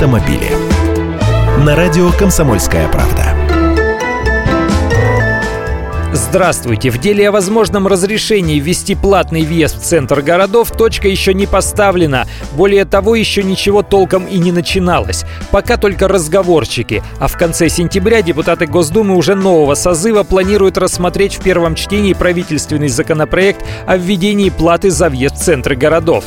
автомобили. На радио «Комсомольская правда». Здравствуйте! В деле о возможном разрешении ввести платный въезд в центр городов точка еще не поставлена. Более того, еще ничего толком и не начиналось. Пока только разговорчики. А в конце сентября депутаты Госдумы уже нового созыва планируют рассмотреть в первом чтении правительственный законопроект о введении платы за въезд в центры городов.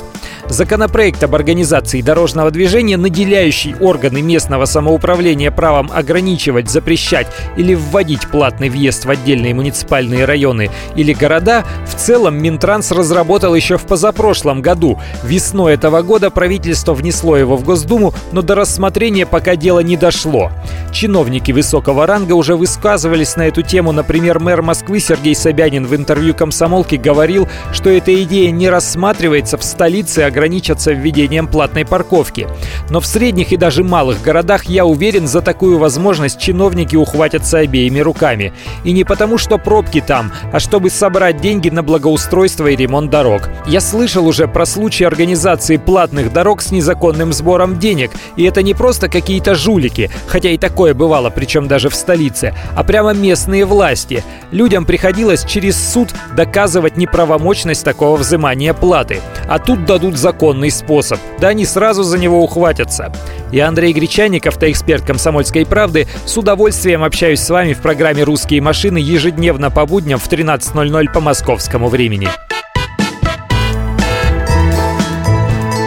Законопроект об организации дорожного движения, наделяющий органы местного самоуправления правом ограничивать, запрещать или вводить платный въезд в отдельные муниципальные районы или города, в целом Минтранс разработал еще в позапрошлом году. Весной этого года правительство внесло его в Госдуму, но до рассмотрения пока дело не дошло. Чиновники высокого ранга уже высказывались на эту тему. Например, мэр Москвы Сергей Собянин в интервью комсомолке говорил, что эта идея не рассматривается в столице, а ограничатся введением платной парковки. Но в средних и даже малых городах, я уверен, за такую возможность чиновники ухватятся обеими руками. И не потому, что пробки там, а чтобы собрать деньги на благоустройство и ремонт дорог. Я слышал уже про случаи организации платных дорог с незаконным сбором денег. И это не просто какие-то жулики, хотя и такое бывало, причем даже в столице, а прямо местные власти. Людям приходилось через суд доказывать неправомочность такого взимания платы. А тут дадут законный способ. Да они сразу за него ухватятся. Я Андрей Гречаник, автоэксперт «Комсомольской правды». С удовольствием общаюсь с вами в программе «Русские машины» ежедневно по будням в 13.00 по московскому времени.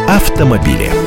Автомобили.